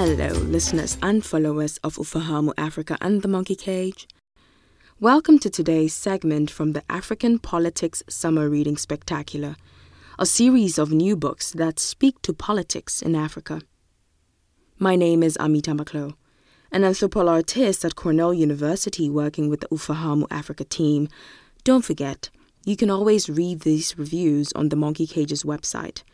Hello, listeners and followers of Ufahamu Africa and the Monkey Cage. Welcome to today's segment from the African Politics Summer Reading Spectacular, a series of new books that speak to politics in Africa. My name is Amita Maklo, an anthropologist at Cornell University working with the Ufahamu Africa team. Don't forget, you can always read these reviews on the Monkey Cage's website.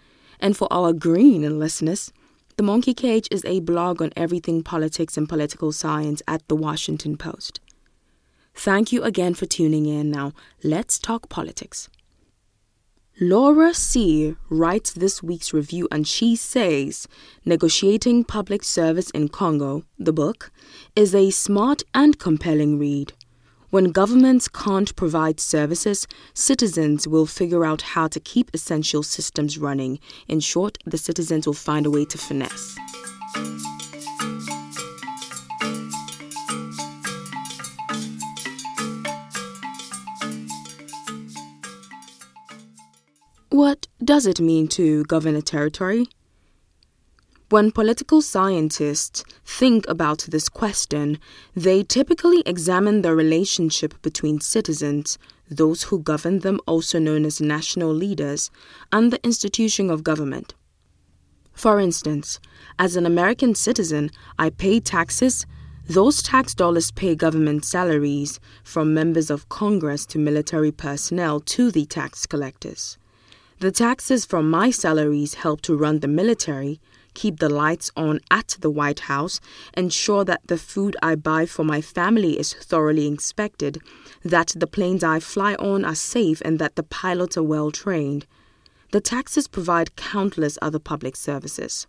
And for our green listeners, the Monkey Cage is a blog on everything politics and political science at the Washington Post. Thank you again for tuning in. Now, let's talk politics. Laura C. writes this week's review and she says Negotiating Public Service in Congo, the book, is a smart and compelling read. When governments can't provide services, citizens will figure out how to keep essential systems running. In short, the citizens will find a way to finesse. What does it mean to govern a territory? When political scientists think about this question, they typically examine the relationship between citizens, those who govern them, also known as national leaders, and the institution of government. For instance, as an American citizen, I pay taxes. Those tax dollars pay government salaries, from members of Congress to military personnel to the tax collectors. The taxes from my salaries help to run the military, keep the lights on at the White House, ensure that the food I buy for my family is thoroughly inspected, that the planes I fly on are safe, and that the pilots are well trained. The taxes provide countless other public services.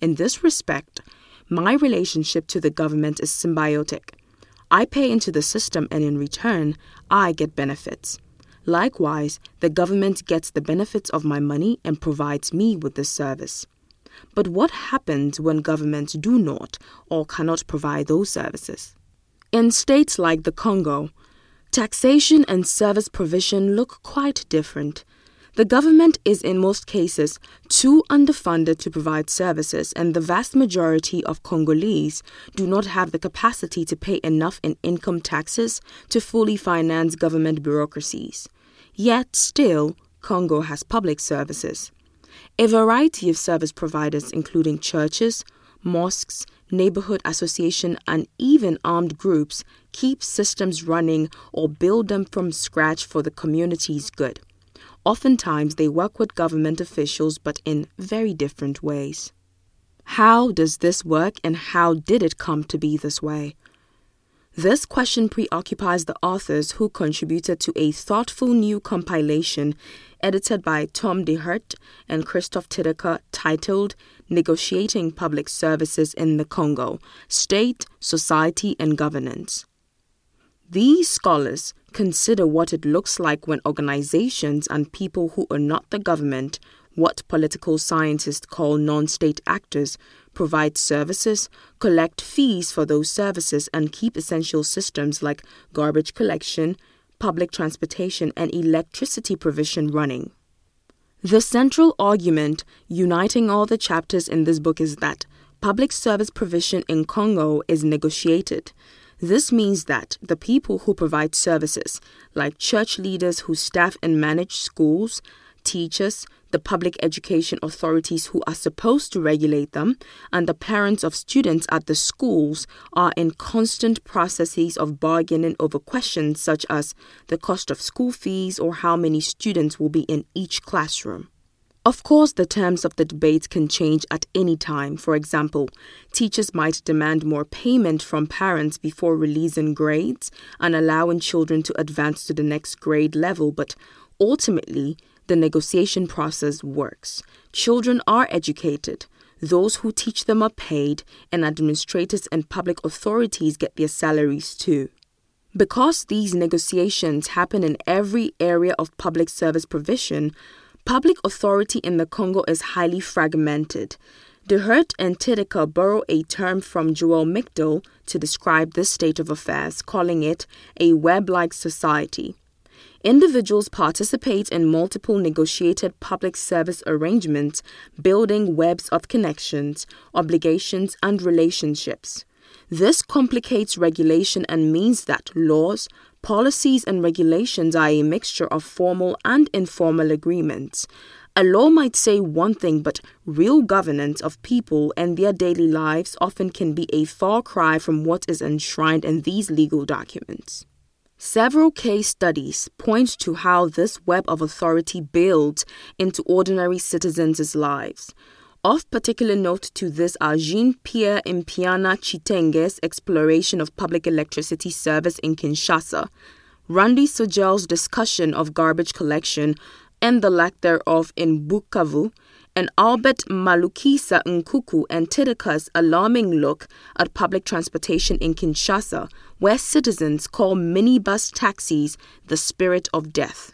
In this respect, my relationship to the government is symbiotic. I pay into the system, and in return, I get benefits. Likewise, the government gets the benefits of my money and provides me with the service. But what happens when governments do not or cannot provide those services? In states like the Congo, taxation and service provision look quite different. The government is in most cases too underfunded to provide services, and the vast majority of Congolese do not have the capacity to pay enough in income taxes to fully finance government bureaucracies. Yet, still, Congo has public services. A variety of service providers, including churches, mosques, neighborhood associations, and even armed groups, keep systems running or build them from scratch for the community's good. Oftentimes, they work with government officials, but in very different ways. How does this work, and how did it come to be this way? This question preoccupies the authors who contributed to a thoughtful new compilation edited by Tom De Herdt and Kristof Titeca titled Negotiating Public Services in the Congo State, Society, and Governance. These scholars consider what it looks like when organizations and people who are not the government, what political scientists call non state actors, provide services, collect fees for those services, and keep essential systems like garbage collection, public transportation, and electricity provision running. The central argument uniting all the chapters in this book is that public service provision in Congo is negotiated. This means that the people who provide services, like church leaders who staff and manage schools, teachers, the public education authorities who are supposed to regulate them, and the parents of students at the schools are in constant processes of bargaining over questions such as the cost of school fees or how many students will be in each classroom. Of course, the terms of the debate can change at any time. For example, teachers might demand more payment from parents before releasing grades and allowing children to advance to the next grade level, but ultimately, the negotiation process works. Children are educated. Those who teach them are paid, and administrators and public authorities get their salaries too. Because these negotiations happen in every area of public service provision, public authority in the Congo is highly fragmented. De Herdt and Titeca borrow a term from Joel Migdal to describe this state of affairs, calling it a web like society. Individuals participate in multiple negotiated public service arrangements, building webs of connections, obligations, and relationships. This complicates regulation and means that laws, policies, and regulations are a mixture of formal and informal agreements. A law might say one thing, but real governance of people and their daily lives often can be a far cry from what is enshrined in these legal documents. Several case studies point to how this web of authority builds into ordinary citizens' lives. Of particular note to this are Jean Pierre Impiana Tshitenge's exploration of public electricity service in Kinshasa, Randi Solhjell's discussion of garbage collection and the lack thereof in Bukavu, and Albert Malukisa Nkuku and Titeca's alarming look at public transportation in Kinshasa, where citizens call minibus taxis the spirit of death.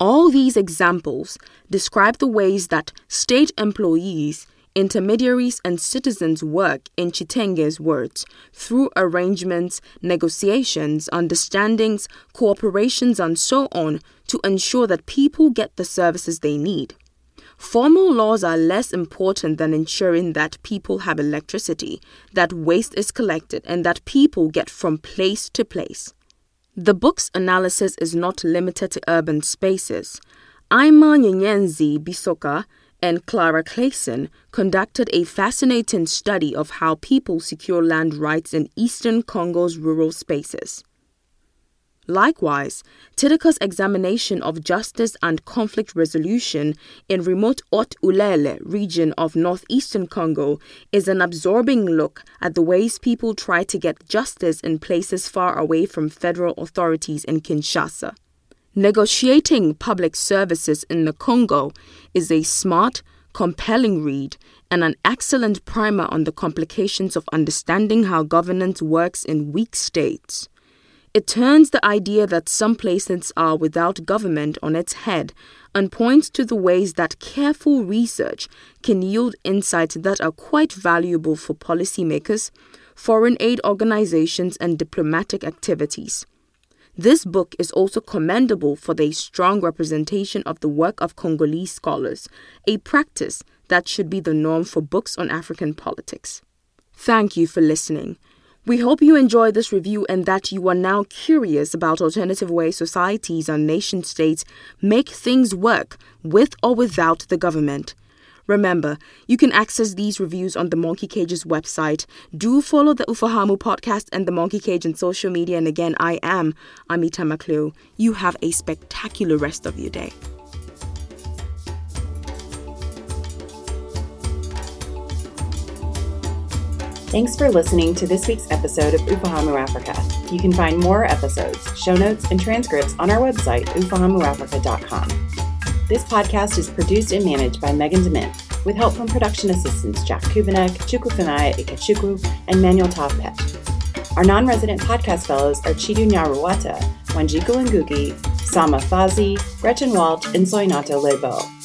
All these examples describe the ways that state employees intermediaries and citizens work, in Tshitenge's words, through arrangements, negotiations, understandings, cooperations, and so on to ensure that people get the services they need. Formal laws are less important than ensuring that people have electricity, that waste is collected, and that people get from place to place. The book's analysis is not limited to urban spaces. Aymar Nyenyezi Bisoka and Klara Claessens conducted a fascinating study of how people secure land rights in eastern Congo's rural spaces. Likewise, Titeca's examination of justice and conflict resolution in remote Haut Uele region of northeastern Congo is an absorbing look at the ways people try to get justice in places far away from federal authorities in Kinshasa. Negotiating Public Services in the Congo is a smart, compelling read and an excellent primer on the complications of understanding how governance works in weak states. It turns the idea that some places are without government on its head and points to the ways that careful research can yield insights that are quite valuable for policymakers, foreign aid organizations, and diplomatic activities. This book is also commendable for the strong representation of the work of Congolese scholars, a practice that should be the norm for books on African politics. Thank you for listening. We hope you enjoyed this review and that you are now curious about alternative ways societies and nation states make things work with or without the government. Remember, you can access these reviews on the Monkey Cage's website. Do follow the Ufahamu podcast and the Monkey Cage on social media. And again, I am Amita Maklu. You have a spectacular rest of your day. Thanks for listening to this week's episode of Ufahamu Africa. You can find more episodes, show notes, and transcripts on our website, ufahamuafrica.com. This podcast is produced and managed by Megan Demint, with help from production assistants Jack Kubanek, Chukwufunaya Ikechukwu, and Manuel Tavpet. Our non-resident podcast fellows are Chidu Nyaruwata, Wanjiku Ngugi, Sama Fazi, Gretchen Walt, and Soinato Lebo.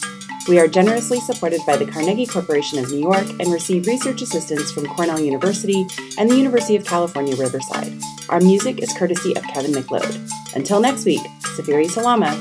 We are generously supported by the Carnegie Corporation of New York and receive research assistance from Cornell University and the University of California, Riverside. Our music is courtesy of Kevin MacLeod. Until next week, Safiri Salama.